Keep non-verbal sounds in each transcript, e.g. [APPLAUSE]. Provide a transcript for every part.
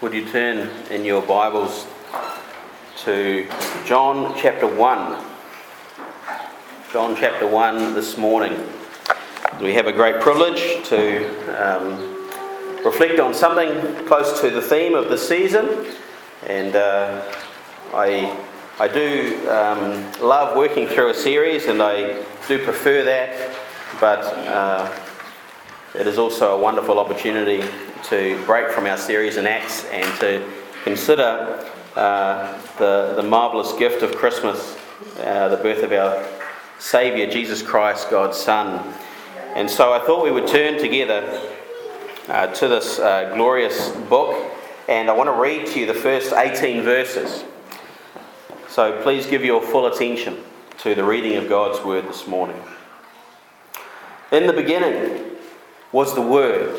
Would you turn in your Bibles to John chapter 1? John chapter 1 this morning. We have a great privilege to um, reflect on something close to the theme of the season, and uh, I, I do um, love working through a series, and I do prefer that, but uh, it is also a wonderful opportunity to break from our series in Acts and to consider uh, the, the marvellous gift of Christmas, uh, the birth of our Saviour, Jesus Christ, God's Son. And so I thought we would turn together uh, to this uh, glorious book, and I want to read to you the first 18 verses. So please give your full attention to the reading of God's Word this morning. In the beginning was the Word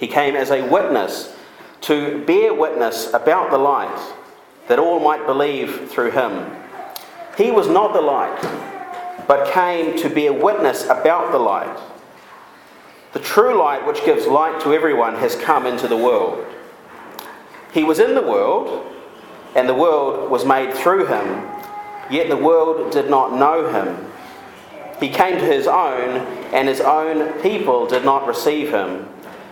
He came as a witness to bear witness about the light, that all might believe through him. He was not the light, but came to bear witness about the light. The true light, which gives light to everyone, has come into the world. He was in the world, and the world was made through him, yet the world did not know him. He came to his own, and his own people did not receive him.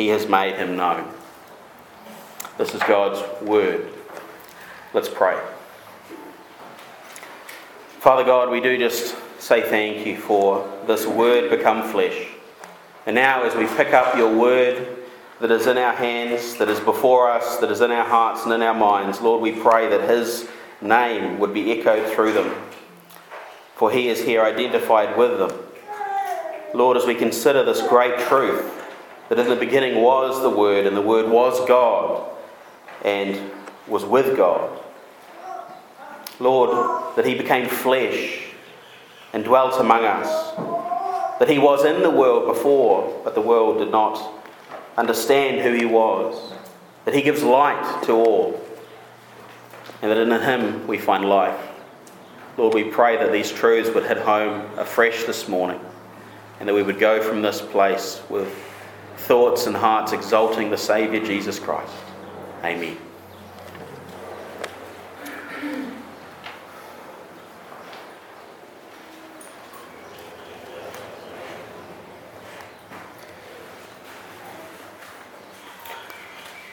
he has made him known. This is God's word. Let's pray. Father God, we do just say thank you for this word become flesh. And now, as we pick up your word that is in our hands, that is before us, that is in our hearts and in our minds, Lord, we pray that his name would be echoed through them. For he is here identified with them. Lord, as we consider this great truth that in the beginning was the Word, and the Word was God and was with God. Lord, that He became flesh and dwelt among us. That He was in the world before, but the world did not understand who He was. That He gives light to all, and that in Him we find life. Lord, we pray that these truths would hit home afresh this morning and that we would go from this place with thoughts and hearts exalting the Saviour Jesus Christ. Amen.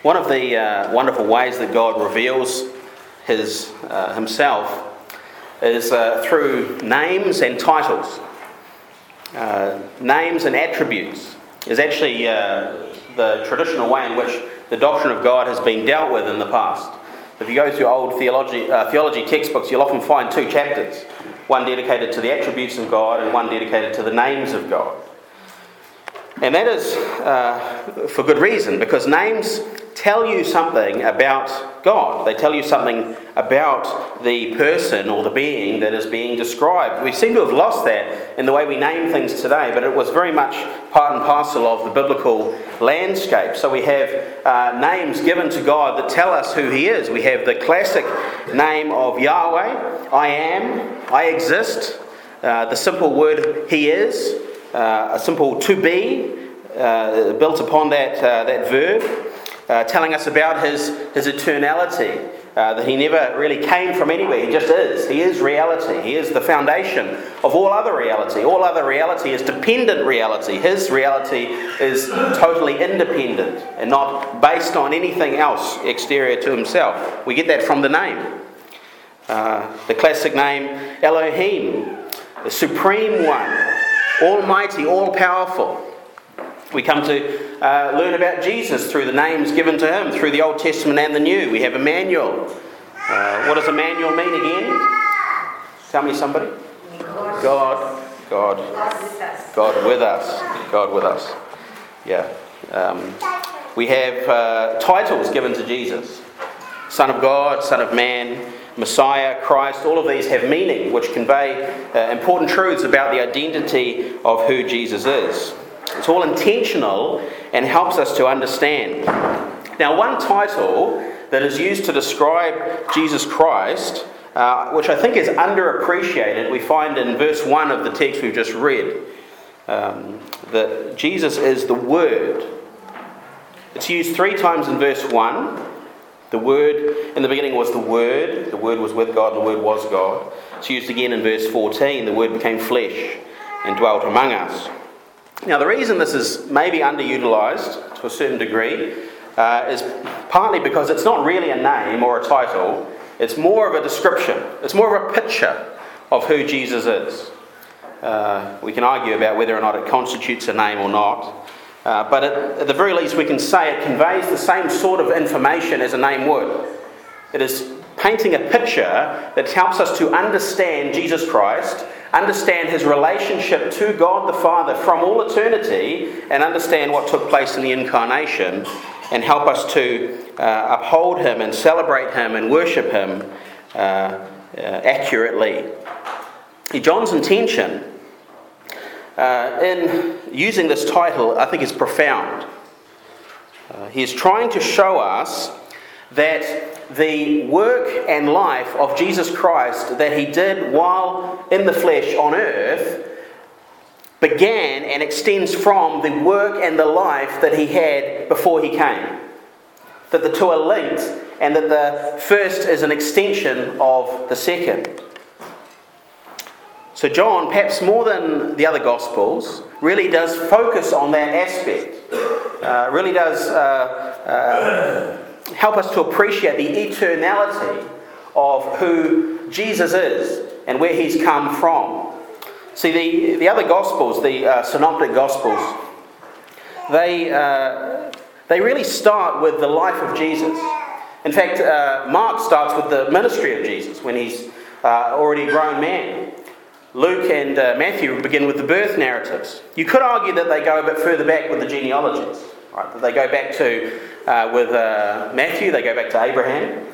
One of the uh, wonderful ways that God reveals his, uh, Himself is uh, through names and titles. Uh, names and attributes is actually uh, the traditional way in which the doctrine of God has been dealt with in the past. If you go through old theology, uh, theology textbooks, you'll often find two chapters one dedicated to the attributes of God and one dedicated to the names of God. And that is uh, for good reason, because names tell you something about God. They tell you something about the person or the being that is being described. We seem to have lost that in the way we name things today, but it was very much part and parcel of the biblical landscape. So we have uh, names given to God that tell us who He is. We have the classic name of Yahweh, I am, I exist, uh, the simple word He is, a simple to be, uh, built upon that, uh, that verb, uh, telling us about His, his eternality. Uh, that he never really came from anywhere. He just is. He is reality. He is the foundation of all other reality. All other reality is dependent reality. His reality is totally independent and not based on anything else exterior to himself. We get that from the name. Uh, the classic name Elohim, the Supreme One, Almighty, all powerful. We come to uh, learn about Jesus through the names given to him, through the Old Testament and the New. We have Emmanuel. Uh, what does Emmanuel mean again? Tell me somebody. God, God, God with us. God with us. Yeah. Um, we have uh, titles given to Jesus Son of God, Son of Man, Messiah, Christ. All of these have meaning which convey uh, important truths about the identity of who Jesus is. It's all intentional and helps us to understand. Now, one title that is used to describe Jesus Christ, uh, which I think is underappreciated, we find in verse 1 of the text we've just read. Um, that Jesus is the Word. It's used three times in verse 1. The Word, in the beginning was the Word, the Word was with God, and the Word was God. It's used again in verse 14. The Word became flesh and dwelt among us. Now, the reason this is maybe underutilized to a certain degree uh, is partly because it's not really a name or a title, it's more of a description, it's more of a picture of who Jesus is. Uh, we can argue about whether or not it constitutes a name or not, uh, but at, at the very least, we can say it conveys the same sort of information as a name would. It is painting a picture that helps us to understand Jesus Christ understand his relationship to God the Father from all eternity, and understand what took place in the incarnation, and help us to uh, uphold him and celebrate him and worship him uh, uh, accurately. John's intention uh, in using this title, I think, is profound. Uh, he is trying to show us that the work and life of Jesus Christ that he did while in the flesh on earth began and extends from the work and the life that he had before he came. That the two are linked, and that the first is an extension of the second. So, John, perhaps more than the other Gospels, really does focus on that aspect, uh, really does. Uh, uh, help us to appreciate the eternality of who Jesus is and where he's come from. See, the, the other Gospels, the uh, Synoptic Gospels, they, uh, they really start with the life of Jesus. In fact, uh, Mark starts with the ministry of Jesus when he's already a grown man. Luke and uh, Matthew begin with the birth narratives. You could argue that they go a bit further back with the genealogies, right? That they go back to uh, with uh, Matthew, they go back to Abraham.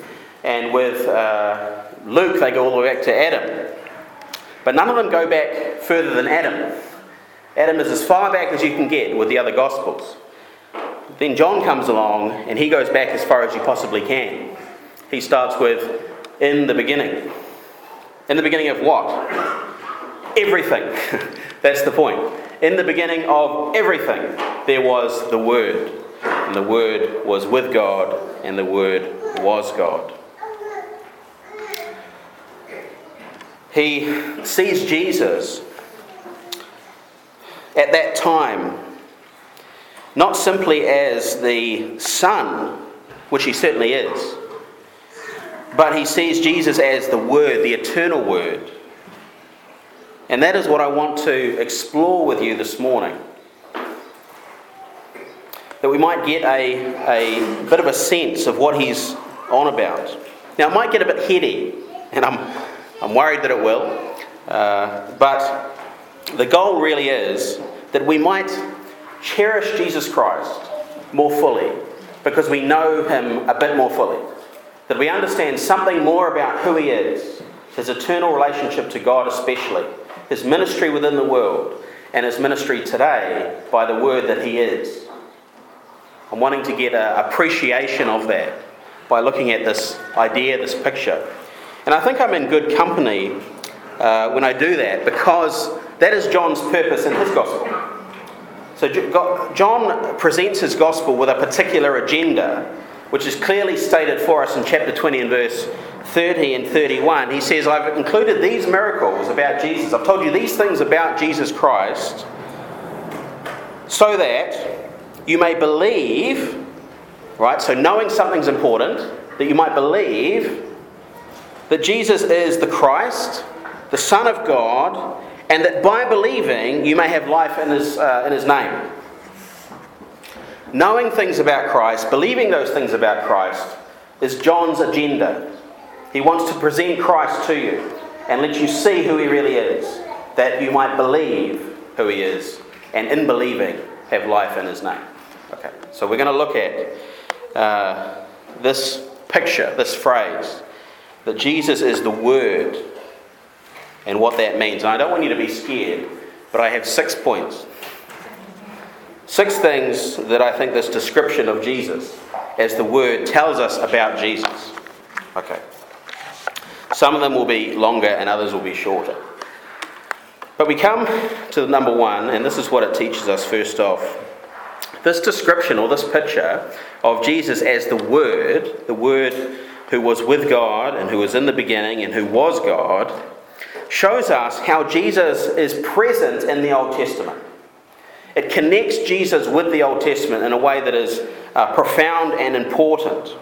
And with uh, Luke, they go all the way back to Adam. But none of them go back further than Adam. Adam is as far back as you can get with the other Gospels. Then John comes along and he goes back as far as you possibly can. He starts with, in the beginning. In the beginning of what? Everything. [LAUGHS] That's the point. In the beginning of everything, there was the Word. And the Word was with God, and the Word was God. He sees Jesus at that time not simply as the Son, which he certainly is, but he sees Jesus as the Word, the eternal Word. And that is what I want to explore with you this morning that we might get a, a bit of a sense of what he's on about. Now, it might get a bit heady, and I'm, I'm worried that it will, uh, but the goal really is that we might cherish Jesus Christ more fully because we know him a bit more fully. That we understand something more about who he is, his eternal relationship to God, especially, his ministry within the world, and his ministry today by the word that he is. I'm wanting to get an appreciation of that by looking at this idea, this picture. And I think I'm in good company uh, when I do that because that is John's purpose in his gospel. So John presents his gospel with a particular agenda, which is clearly stated for us in chapter 20 and verse 30 and 31. He says, I've included these miracles about Jesus. I've told you these things about Jesus Christ so that you may believe, right? So knowing something's important, that you might believe that Jesus is the Christ, the Son of God, and that by believing you may have life in his, uh, in his name. Knowing things about Christ, believing those things about Christ, is John's agenda. He wants to present Christ to you and let you see who he really is, that you might believe who he is, and in believing, have life in his name. Okay, so we're going to look at uh, this picture, this phrase, that Jesus is the Word and what that means. And I don't want you to be scared, but I have six points. Six things that I think this description of Jesus as the Word tells us about Jesus. Okay. Some of them will be longer and others will be shorter. But we come to the number one, and this is what it teaches us first off. This description or this picture of Jesus as the Word, the Word who was with God and who was in the beginning and who was God, shows us how Jesus is present in the Old Testament. It connects Jesus with the Old Testament in a way that is uh, profound and important.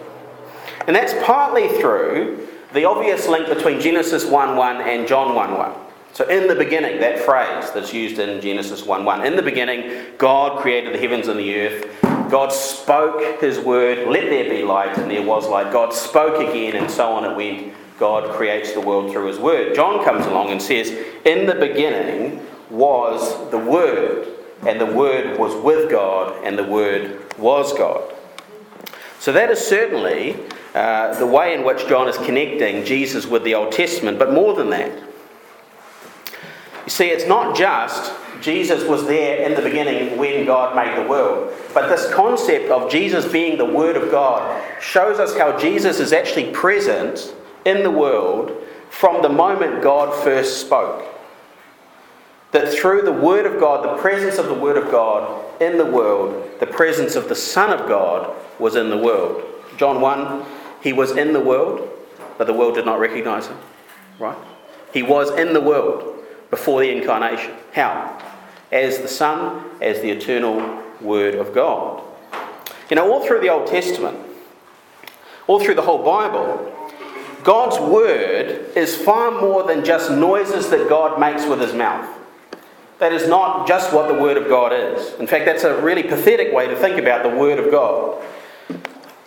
And that's partly through the obvious link between Genesis 1 1 and John 1 1. So, in the beginning, that phrase that's used in Genesis 1 1. In the beginning, God created the heavens and the earth. God spoke his word, let there be light, and there was light. God spoke again, and so on it went. God creates the world through his word. John comes along and says, In the beginning was the word, and the word was with God, and the word was God. So that is certainly uh, the way in which John is connecting Jesus with the Old Testament, but more than that. You see, it's not just Jesus was there in the beginning when God made the world, but this concept of Jesus being the Word of God shows us how Jesus is actually present in the world from the moment God first spoke. That through the Word of God, the presence of the Word of God in the world, the presence of the Son of God was in the world. John 1, he was in the world, but the world did not recognize him. Right? He was in the world before the incarnation. How? As the Son, as the eternal Word of God. You know, all through the Old Testament, all through the whole Bible, God's word is far more than just noises that God makes with his mouth. That is not just what the word of God is. In fact, that's a really pathetic way to think about the word of God.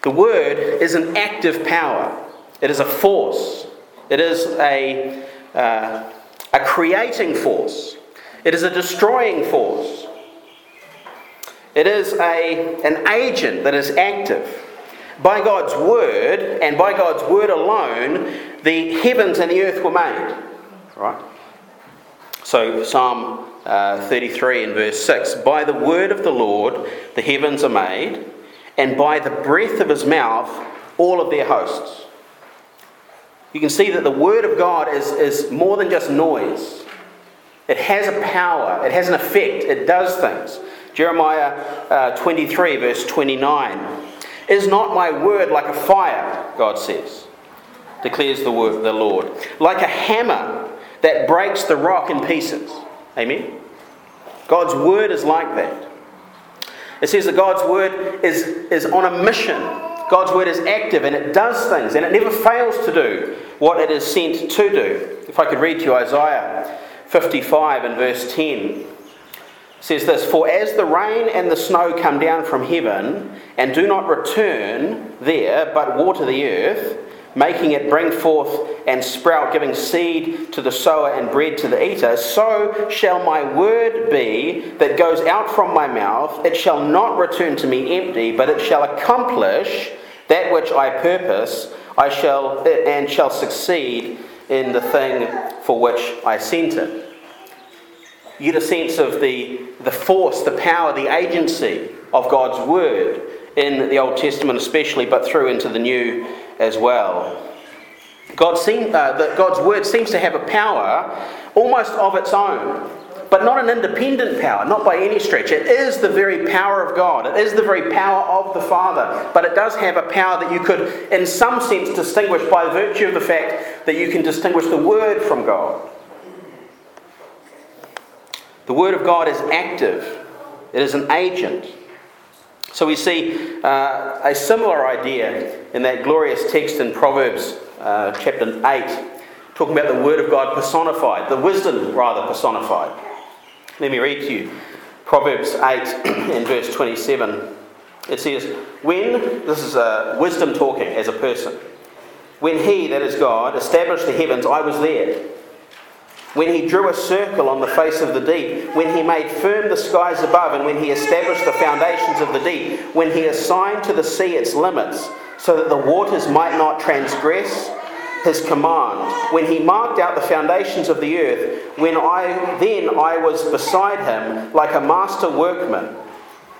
The word is an active power, it is a force, it is a, uh, a creating force, it is a destroying force, it is a, an agent that is active. By God's word, and by God's word alone, the heavens and the earth were made. Right? So, Psalm uh, 33 and verse 6 By the word of the Lord, the heavens are made, and by the breath of his mouth, all of their hosts. You can see that the word of God is, is more than just noise. It has a power, it has an effect, it does things. Jeremiah uh, 23, verse 29. Is not my word like a fire, God says, declares the, word, the Lord, like a hammer that breaks the rock in pieces? Amen? God's word is like that. It says that God's word is, is on a mission. God's word is active and it does things and it never fails to do what it is sent to do. If I could read to you Isaiah 55 and verse 10 says this For as the rain and the snow come down from heaven and do not return there, but water the earth, making it bring forth and sprout, giving seed to the sower and bread to the eater, so shall my word be that goes out from my mouth. It shall not return to me empty, but it shall accomplish that which I purpose. I shall and shall succeed in the thing for which I sent it you get a sense of the, the force, the power, the agency of God's word in the Old Testament, especially, but through into the New as well. God seem, uh, that God's word seems to have a power almost of its own, but not an independent power, not by any stretch. It is the very power of God, it is the very power of the Father, but it does have a power that you could, in some sense, distinguish by virtue of the fact that you can distinguish the word from God. The word of God is active, it is an agent. So we see uh, a similar idea in that glorious text in Proverbs uh, chapter 8, talking about the Word of God personified, the wisdom rather personified. Let me read to you Proverbs 8 [CLEARS THROAT] and verse 27. It says, When, this is a wisdom talking as a person, when he, that is God, established the heavens, I was there when he drew a circle on the face of the deep, when he made firm the skies above, and when he established the foundations of the deep, when he assigned to the sea its limits, so that the waters might not transgress his command, when he marked out the foundations of the earth, when I then I was beside him like a master workman,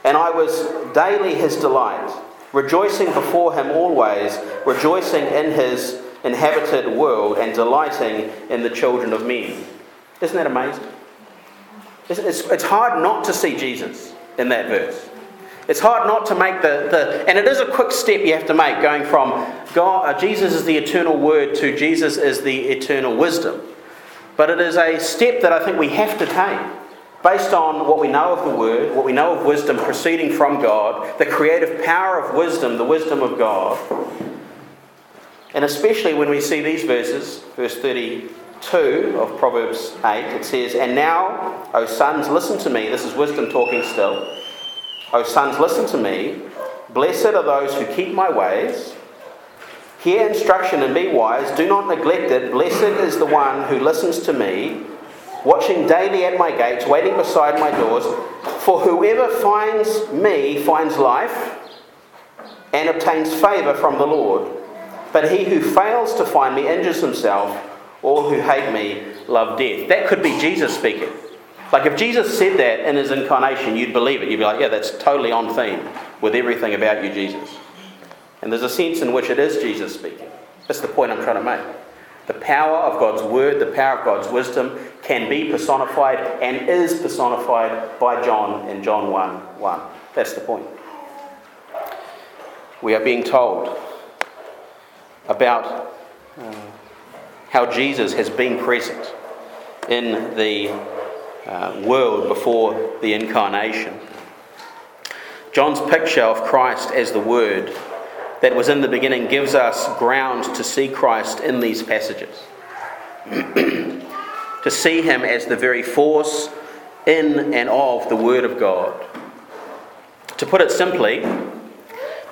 and I was daily his delight, rejoicing before him always, rejoicing in his inhabited world and delighting in the children of men. Isn't that amazing? It's, it's, hard not to see Jesus in that verse. It's hard not to make the, the and it is a quick step you have to make going from God, uh, Jesus is the eternal word to Jesus is the eternal wisdom. But it is a step that I think we have to take based on what we know of the word, what we know of wisdom proceeding from God, the creative power of wisdom, the wisdom of God, and especially when we see these verses, verse 32 of Proverbs 8, it says, And now, O sons, listen to me. This is wisdom talking still. O sons, listen to me. Blessed are those who keep my ways. Hear instruction and be wise. Do not neglect it. Blessed is the one who listens to me, watching daily at my gates, waiting beside my doors. For whoever finds me finds life and obtains favour from the Lord. But he who fails to find me injures himself. All who hate me love death. That could be Jesus speaking. Like if Jesus said that in his incarnation, you'd believe it. You'd be like, yeah, that's totally on theme with everything about you, Jesus. And there's a sense in which it is Jesus speaking. That's the point I'm trying to make. The power of God's word, the power of God's wisdom can be personified and is personified by John in John 1 1. That's the point. We are being told about uh, how Jesus has been present in the uh, world before the incarnation. John's picture of Christ as the Word that was in the beginning gives us ground to see Christ in these passages. [CLEARS THROAT] to see him as the very force in and of the Word of God. To put it simply,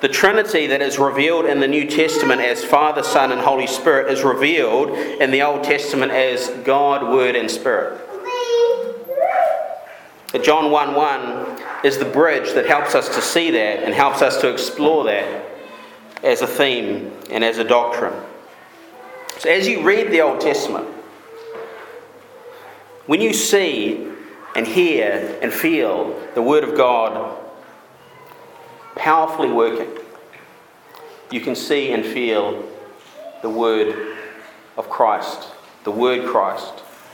the Trinity that is revealed in the New Testament as Father, Son, and Holy Spirit is revealed in the Old Testament as God, Word, and Spirit. John 1 1 is the bridge that helps us to see that and helps us to explore that as a theme and as a doctrine. So, as you read the Old Testament, when you see and hear and feel the Word of God powerfully working. You can see and feel the word of Christ, the word Christ,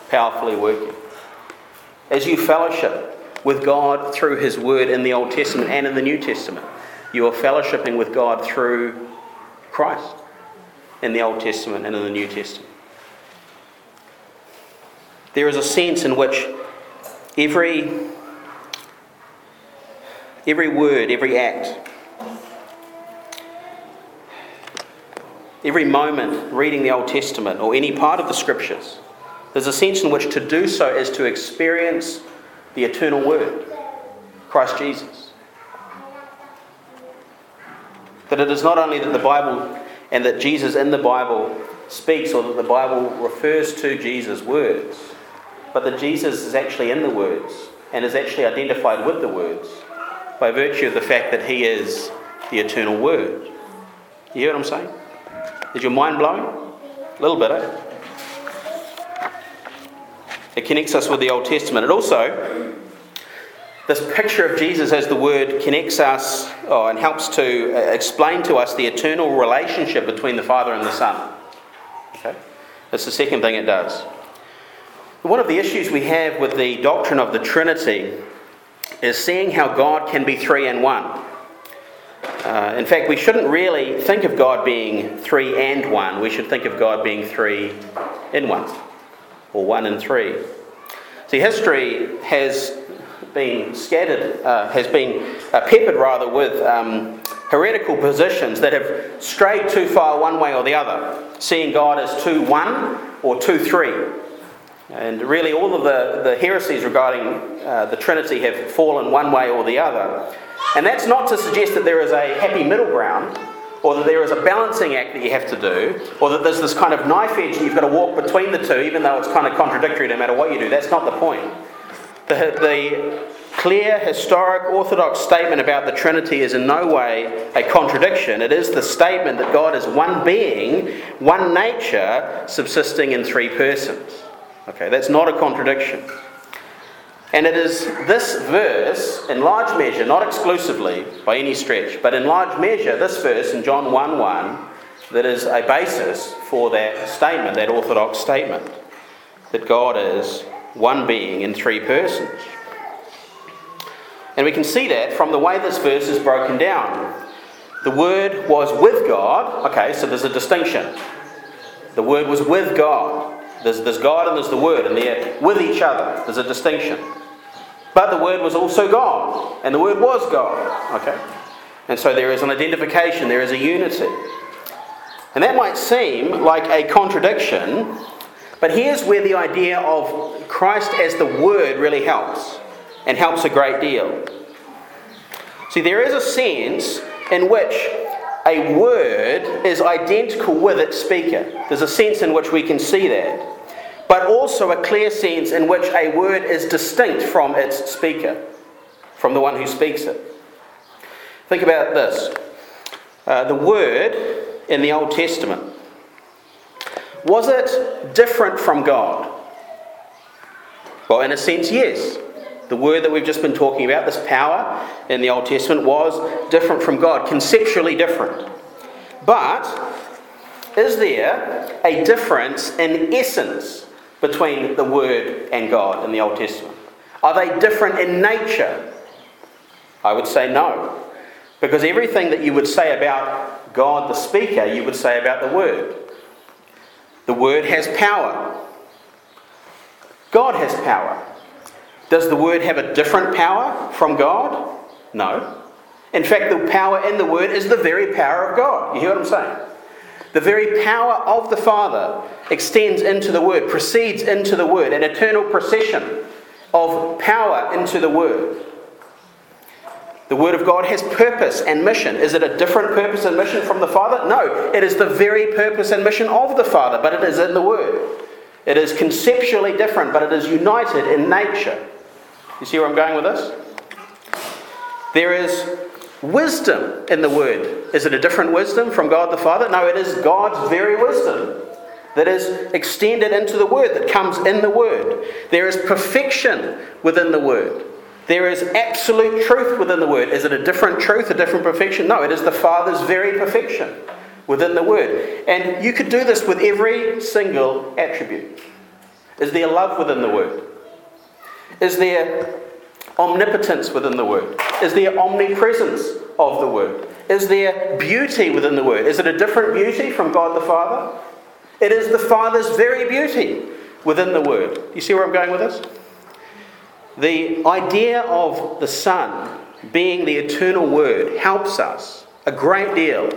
powerfully working. As you fellowship with God through His word in the Old Testament and in the New Testament, you are fellowshipping with God through Christ in the Old Testament and in the New Testament. There is a sense in which every Every word, every act, every moment reading the Old Testament or any part of the Scriptures, there's a sense in which to do so is to experience the eternal Word, Christ Jesus. That it is not only that the Bible and that Jesus in the Bible speaks or that the Bible refers to Jesus' words, but that Jesus is actually in the words and is actually identified with the words by virtue of the fact that He is the eternal Word. You hear what I'm saying? Is your mind blowing? A little bit, eh? It connects us with the Old Testament. It also, this picture of Jesus as the Word connects us oh, and helps to uh, explain to us the eternal relationship between the Father and the Son. Okay? That's the second thing it does. One of the issues we have with the doctrine of the Trinity is seeing how God can be three in one. Uh, in fact, we shouldn't really think of God being three and one. We should think of God being three in one, or one in three. See, history has been scattered, uh, has been uh, peppered rather with um, heretical positions that have strayed too far one way or the other, seeing God as two one or two three. And really, all of the, the heresies regarding uh, the Trinity have fallen one way or the other. And that's not to suggest that there is a happy middle ground, or that there is a balancing act that you have to do, or that there's this kind of knife edge that you've got to walk between the two, even though it's kind of contradictory no matter what you do. That's not the point. The, the clear, historic, orthodox statement about the Trinity is in no way a contradiction. It is the statement that God is one being, one nature, subsisting in three persons. Okay, that's not a contradiction. And it is this verse, in large measure, not exclusively by any stretch, but in large measure, this verse in John 1 1, that is a basis for that statement, that orthodox statement, that God is one being in three persons. And we can see that from the way this verse is broken down. The Word was with God. Okay, so there's a distinction. The Word was with God. There's, there's God and there's the Word, and they're with each other. There's a distinction. But the Word was also God, and the Word was God. Okay? And so there is an identification, there is a unity. And that might seem like a contradiction, but here's where the idea of Christ as the Word really helps, and helps a great deal. See, there is a sense in which a word is identical with its speaker. There's a sense in which we can see that. But also a clear sense in which a word is distinct from its speaker, from the one who speaks it. Think about this uh, the word in the Old Testament was it different from God? Well, in a sense, yes. The word that we've just been talking about, this power in the Old Testament, was different from God, conceptually different. But is there a difference in essence between the Word and God in the Old Testament? Are they different in nature? I would say no. Because everything that you would say about God the speaker, you would say about the Word. The Word has power. God has power. Does the Word have a different power from God? No. In fact, the power in the Word is the very power of God. You hear what I'm saying? The very power of the Father extends into the Word, proceeds into the Word, an eternal procession of power into the Word. The Word of God has purpose and mission. Is it a different purpose and mission from the Father? No, it is the very purpose and mission of the Father, but it is in the Word. It is conceptually different, but it is united in nature. You see where I'm going with this? There is wisdom in the Word. Is it a different wisdom from God the Father? No, it is God's very wisdom that is extended into the Word, that comes in the Word. There is perfection within the Word. There is absolute truth within the Word. Is it a different truth, a different perfection? No, it is the Father's very perfection within the Word. And you could do this with every single attribute. Is there love within the Word? Is there omnipotence within the Word? Is there omnipresence of the Word? Is there beauty within the Word? Is it a different beauty from God the Father? It is the Father's very beauty within the Word. You see where I'm going with this? The idea of the Son being the eternal Word helps us a great deal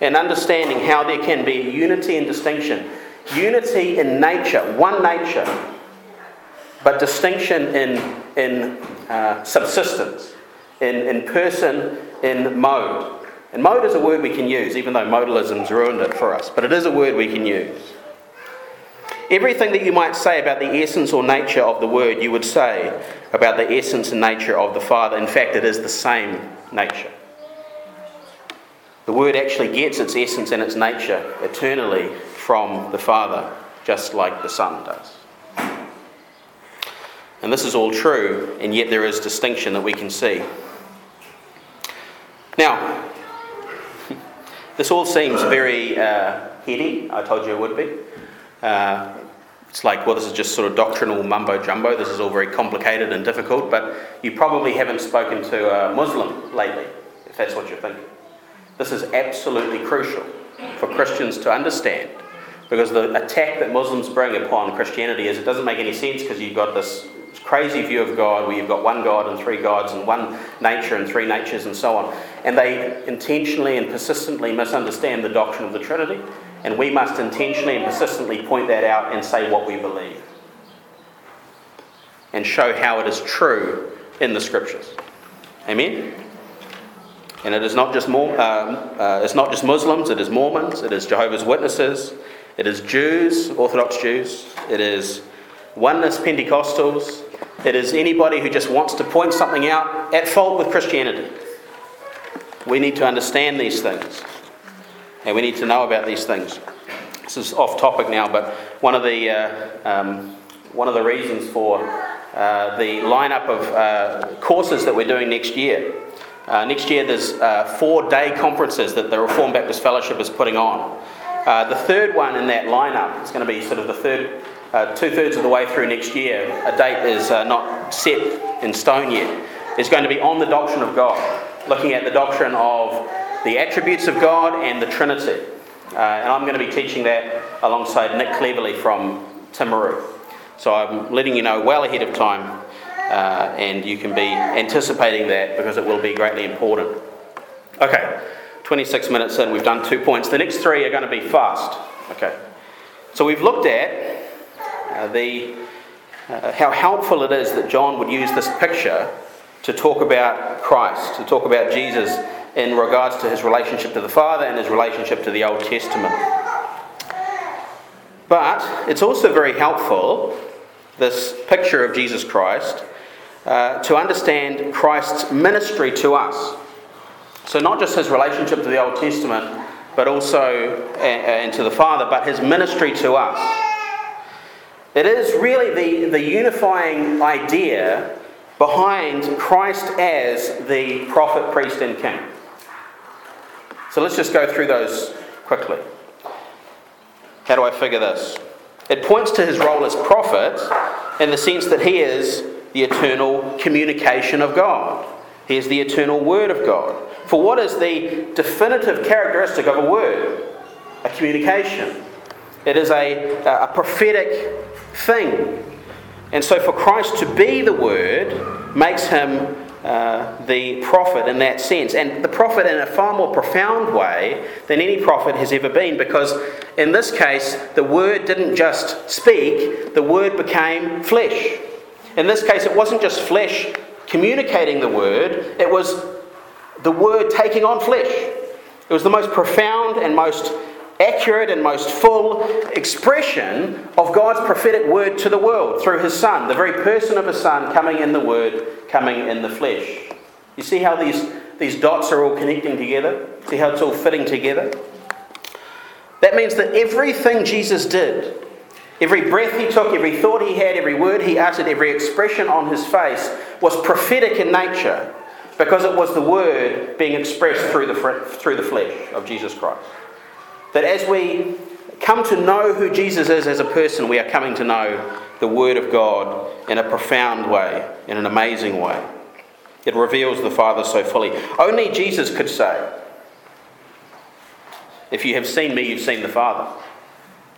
in understanding how there can be unity and distinction. Unity in nature, one nature, but distinction in, in uh, subsistence, in, in person, in mode. And mode is a word we can use, even though modalism's ruined it for us, but it is a word we can use. Everything that you might say about the essence or nature of the word, you would say about the essence and nature of the Father. In fact, it is the same nature. The word actually gets its essence and its nature eternally from the Father, just like the Son does. And this is all true, and yet there is distinction that we can see. Now, [LAUGHS] this all seems very uh, heady. I told you it would be. Uh, it's like, well, this is just sort of doctrinal mumbo jumbo. This is all very complicated and difficult, but you probably haven't spoken to a Muslim lately, if that's what you're thinking. This is absolutely crucial for Christians to understand because the attack that Muslims bring upon Christianity is it doesn't make any sense because you've got this crazy view of God where you've got one God and three gods and one nature and three natures and so on. And they intentionally and persistently misunderstand the doctrine of the Trinity. And we must intentionally and persistently point that out and say what we believe. And show how it is true in the scriptures. Amen? And it is not just, more, um, uh, it's not just Muslims, it is Mormons, it is Jehovah's Witnesses, it is Jews, Orthodox Jews, it is oneness Pentecostals, it is anybody who just wants to point something out at fault with Christianity. We need to understand these things. And we need to know about these things. This is off topic now, but one of the, uh, um, one of the reasons for uh, the lineup of uh, courses that we're doing next year. Uh, next year, there's uh, four day conferences that the Reformed Baptist Fellowship is putting on. Uh, the third one in that lineup is going to be sort of the third, two thirds of the way through next year. A date is not set in stone yet. Is going to be on the doctrine of God, looking at the doctrine of the attributes of God and the Trinity. Uh, and I'm going to be teaching that alongside Nick Cleverly from Timaru. So I'm letting you know well ahead of time, uh, and you can be anticipating that because it will be greatly important. Okay, 26 minutes in, we've done two points. The next three are going to be fast. Okay, so we've looked at uh, the uh, how helpful it is that John would use this picture to talk about Christ, to talk about Jesus in regards to his relationship to the Father and his relationship to the Old Testament. But it's also very helpful, this picture of Jesus Christ, uh, to understand Christ's ministry to us. So, not just his relationship to the Old Testament, but also uh, and to the Father, but his ministry to us. It is really the, the unifying idea behind Christ as the prophet, priest, and king. So let's just go through those quickly. How do I figure this? It points to his role as prophet in the sense that he is the eternal communication of God. He is the eternal word of God. For what is the definitive characteristic of a word? A communication. It is a, a prophetic thing. And so for Christ to be the word makes him uh, the prophet in that sense. And the prophet in a far more profound way than any prophet has ever been, because in this case, the word didn't just speak, the word became flesh. In this case, it wasn't just flesh communicating the word, it was the word taking on flesh. It was the most profound and most accurate and most full expression of God's prophetic word to the world through his Son, the very person of his Son coming in the word, coming in the flesh. You see how these, these dots are all connecting together? See how it's all fitting together? That means that everything Jesus did, every breath he took, every thought he had, every word he uttered, every expression on his face was prophetic in nature because it was the word being expressed through the, through the flesh of Jesus Christ. That as we come to know who Jesus is as a person, we are coming to know the Word of God in a profound way, in an amazing way. It reveals the Father so fully. Only Jesus could say, If you have seen me, you've seen the Father.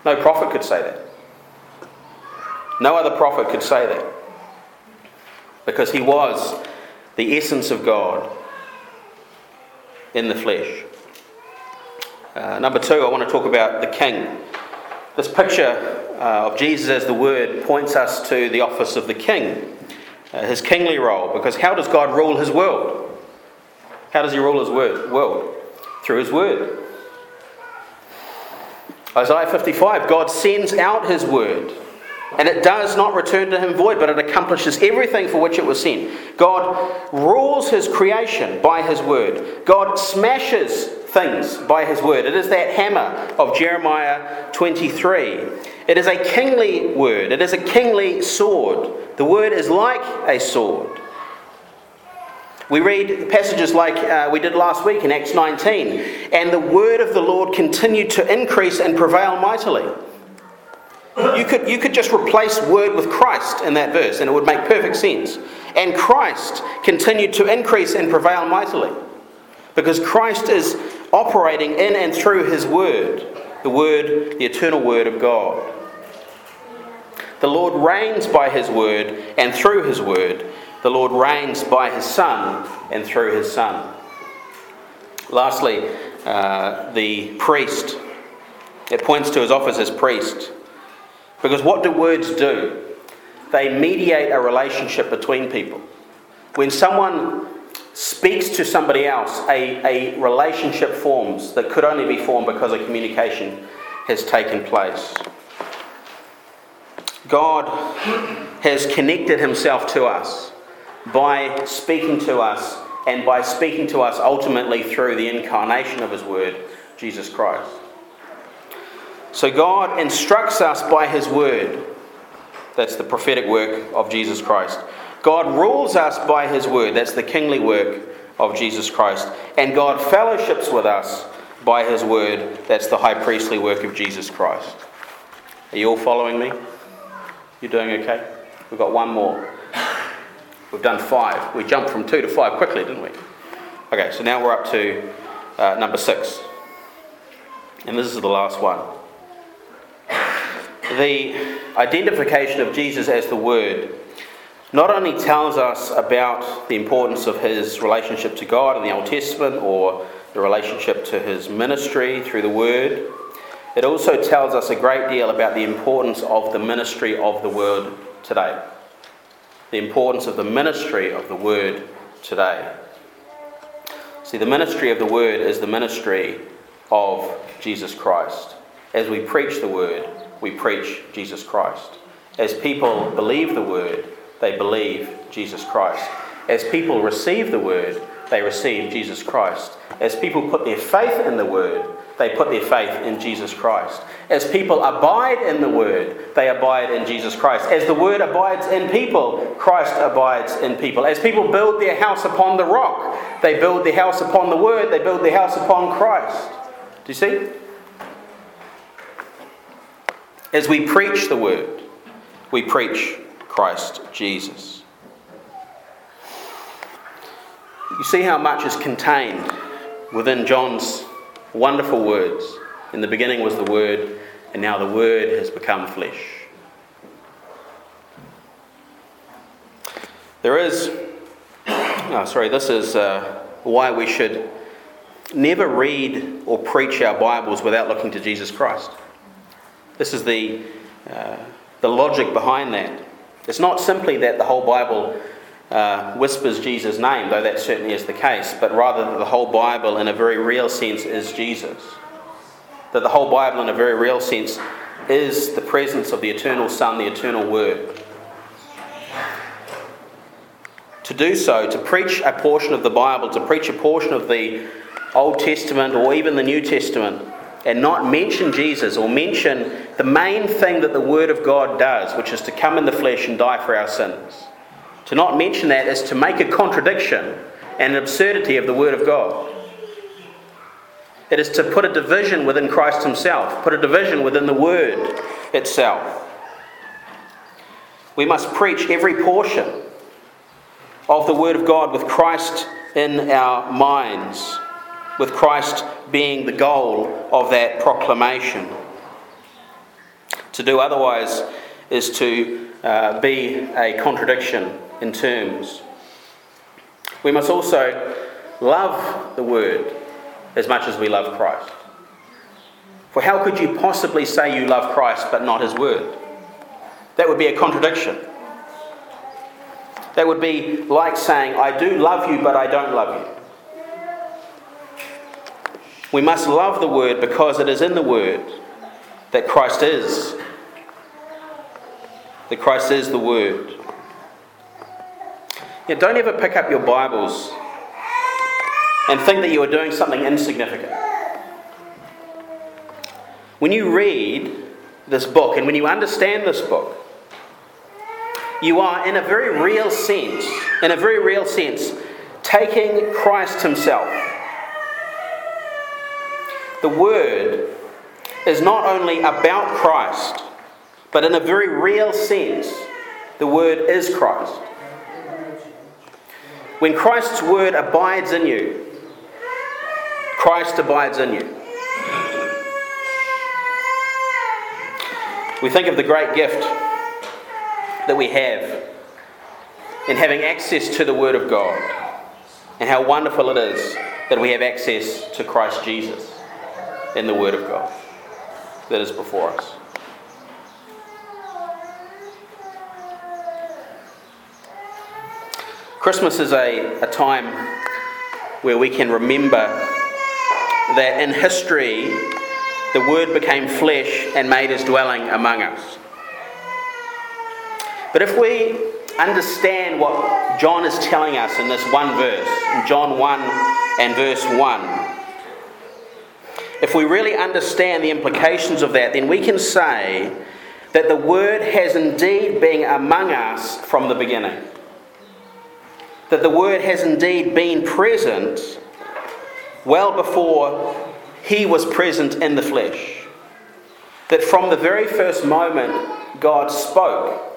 No prophet could say that. No other prophet could say that. Because he was the essence of God in the flesh. Uh, number two, I want to talk about the king. This picture uh, of Jesus as the Word points us to the office of the king, uh, his kingly role, because how does God rule his world? How does he rule his word, world? Through his Word. Isaiah 55 God sends out his Word. And it does not return to him void, but it accomplishes everything for which it was sent. God rules his creation by his word. God smashes things by his word. It is that hammer of Jeremiah 23. It is a kingly word, it is a kingly sword The word is like a sword. We read passages like uh, we did last week in Acts 19, and the word of the Lord continued to increase and prevail mightily. You could, you could just replace word with Christ in that verse, and it would make perfect sense. And Christ continued to increase and prevail mightily. Because Christ is operating in and through his word, the word, the eternal word of God. The Lord reigns by his word and through his word. The Lord reigns by his Son and through his Son. Lastly, uh, the priest. It points to his office as priest. Because what do words do? They mediate a relationship between people. When someone speaks to somebody else, a, a relationship forms that could only be formed because a communication has taken place. God has connected himself to us by speaking to us and by speaking to us ultimately through the incarnation of his word, Jesus Christ. So God instructs us by his word. That's the prophetic work of Jesus Christ. God rules us by his word. That's the kingly work of Jesus Christ. And God fellowships with us by his word. That's the high priestly work of Jesus Christ. Are you all following me? You're doing okay? We've got one more. We've done five. We jumped from two to five quickly, didn't we? Okay, so now we're up to uh, number six. And this is the last one. The identification of Jesus as the Word not only tells us about the importance of his relationship to God in the Old Testament or the relationship to his ministry through the Word, it also tells us a great deal about the importance of the ministry of the Word today. The importance of the ministry of the Word today. See, the ministry of the Word is the ministry of Jesus Christ. As we preach the Word, we preach Jesus Christ. As people believe the Word, they believe Jesus Christ. As people receive the word, they receive Jesus Christ. As people put their faith in the word, they put their faith in Jesus Christ. As people abide in the word, they abide in Jesus Christ. As the word abides in people, Christ abides in people. As people build their house upon the rock, they build their house upon the word, they build their house upon Christ. Do you see? As we preach the word, we preach Christ Jesus. You see how much is contained within John's wonderful words. In the beginning was the Word, and now the Word has become flesh. There is, oh, sorry, this is uh, why we should never read or preach our Bibles without looking to Jesus Christ. This is the, uh, the logic behind that. It's not simply that the whole Bible uh, whispers Jesus' name, though that certainly is the case, but rather that the whole Bible, in a very real sense, is Jesus. That the whole Bible, in a very real sense, is the presence of the eternal Son, the eternal Word. To do so, to preach a portion of the Bible, to preach a portion of the Old Testament or even the New Testament, and not mention Jesus or mention the main thing that the Word of God does, which is to come in the flesh and die for our sins. To not mention that is to make a contradiction and an absurdity of the Word of God. It is to put a division within Christ Himself, put a division within the Word itself. We must preach every portion of the Word of God with Christ in our minds with Christ being the goal of that proclamation. To do otherwise is to uh, be a contradiction in terms. We must also love the Word as much as we love Christ. For how could you possibly say you love Christ but not His Word? That would be a contradiction. That would be like saying, I do love you, but I don't love you. We must love the Word because it is in the Word that Christ is. That Christ is the Word. Yeah, don't ever pick up your Bibles and think that you are doing something insignificant. When you read this book and when you understand this book, you are, in a very real sense, in a very real sense, taking Christ Himself. The Word is not only about Christ, but in a very real sense, the Word is Christ. When Christ's Word abides in you, Christ abides in you. We think of the great gift that we have in having access to the Word of God and how wonderful it is that we have access to Christ Jesus in the Word of God that is before us. Christmas is a, a time where we can remember that in history the Word became flesh and made his dwelling among us. But if we understand what John is telling us in this one verse, in John 1 and verse 1, if we really understand the implications of that, then we can say that the Word has indeed been among us from the beginning. That the Word has indeed been present well before He was present in the flesh. That from the very first moment God spoke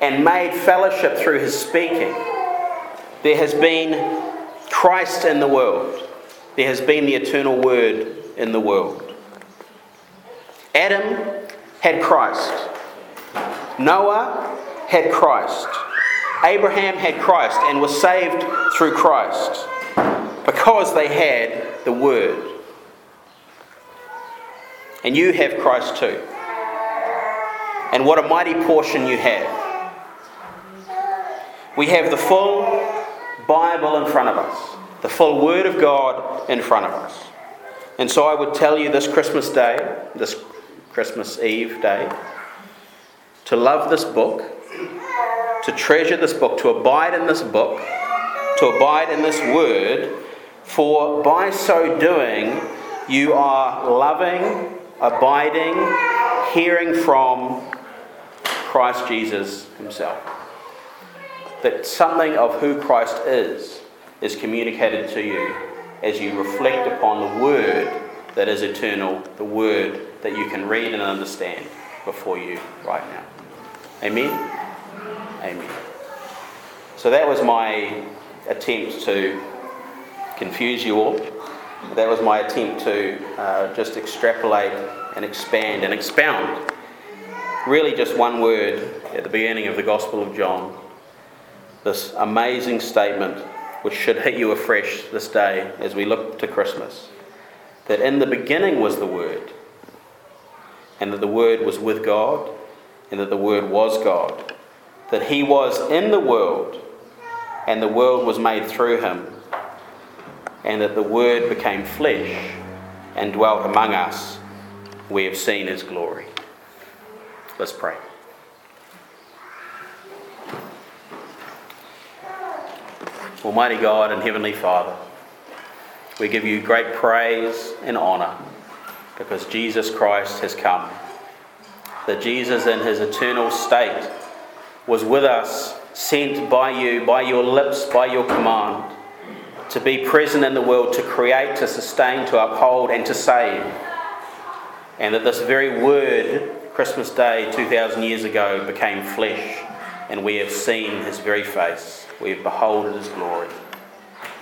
and made fellowship through His speaking, there has been Christ in the world. There has been the eternal Word in the world. Adam had Christ. Noah had Christ. Abraham had Christ and was saved through Christ because they had the Word. And you have Christ too. And what a mighty portion you have. We have the full Bible in front of us, the full Word of God in front of us. And so I would tell you this Christmas day, this Christmas Eve day, to love this book, to treasure this book, to abide in this book, to abide in this word, for by so doing, you are loving, abiding, hearing from Christ Jesus Himself. That something of who Christ is is communicated to you as you reflect upon the Word that is eternal, the Word that you can read and understand before you right now. Amen? Amen. So that was my attempt to confuse you all. That was my attempt to uh, just extrapolate and expand and expound. Really, just one word at the beginning of the Gospel of John. This amazing statement which should hit you afresh this day as we look to Christmas. That in the beginning was the Word, and that the Word was with God, and that the Word was God. That He was in the world, and the world was made through Him, and that the Word became flesh and dwelt among us. We have seen His glory. Let's pray. Almighty God and Heavenly Father, we give you great praise and honour because Jesus Christ has come. That Jesus, in his eternal state, was with us, sent by you, by your lips, by your command, to be present in the world, to create, to sustain, to uphold, and to save. And that this very word, Christmas Day 2,000 years ago, became flesh, and we have seen his very face we have beholded his glory.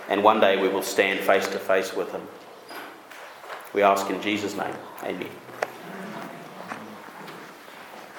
And one day we will stand face to face with him. We ask in Jesus' name. Amen.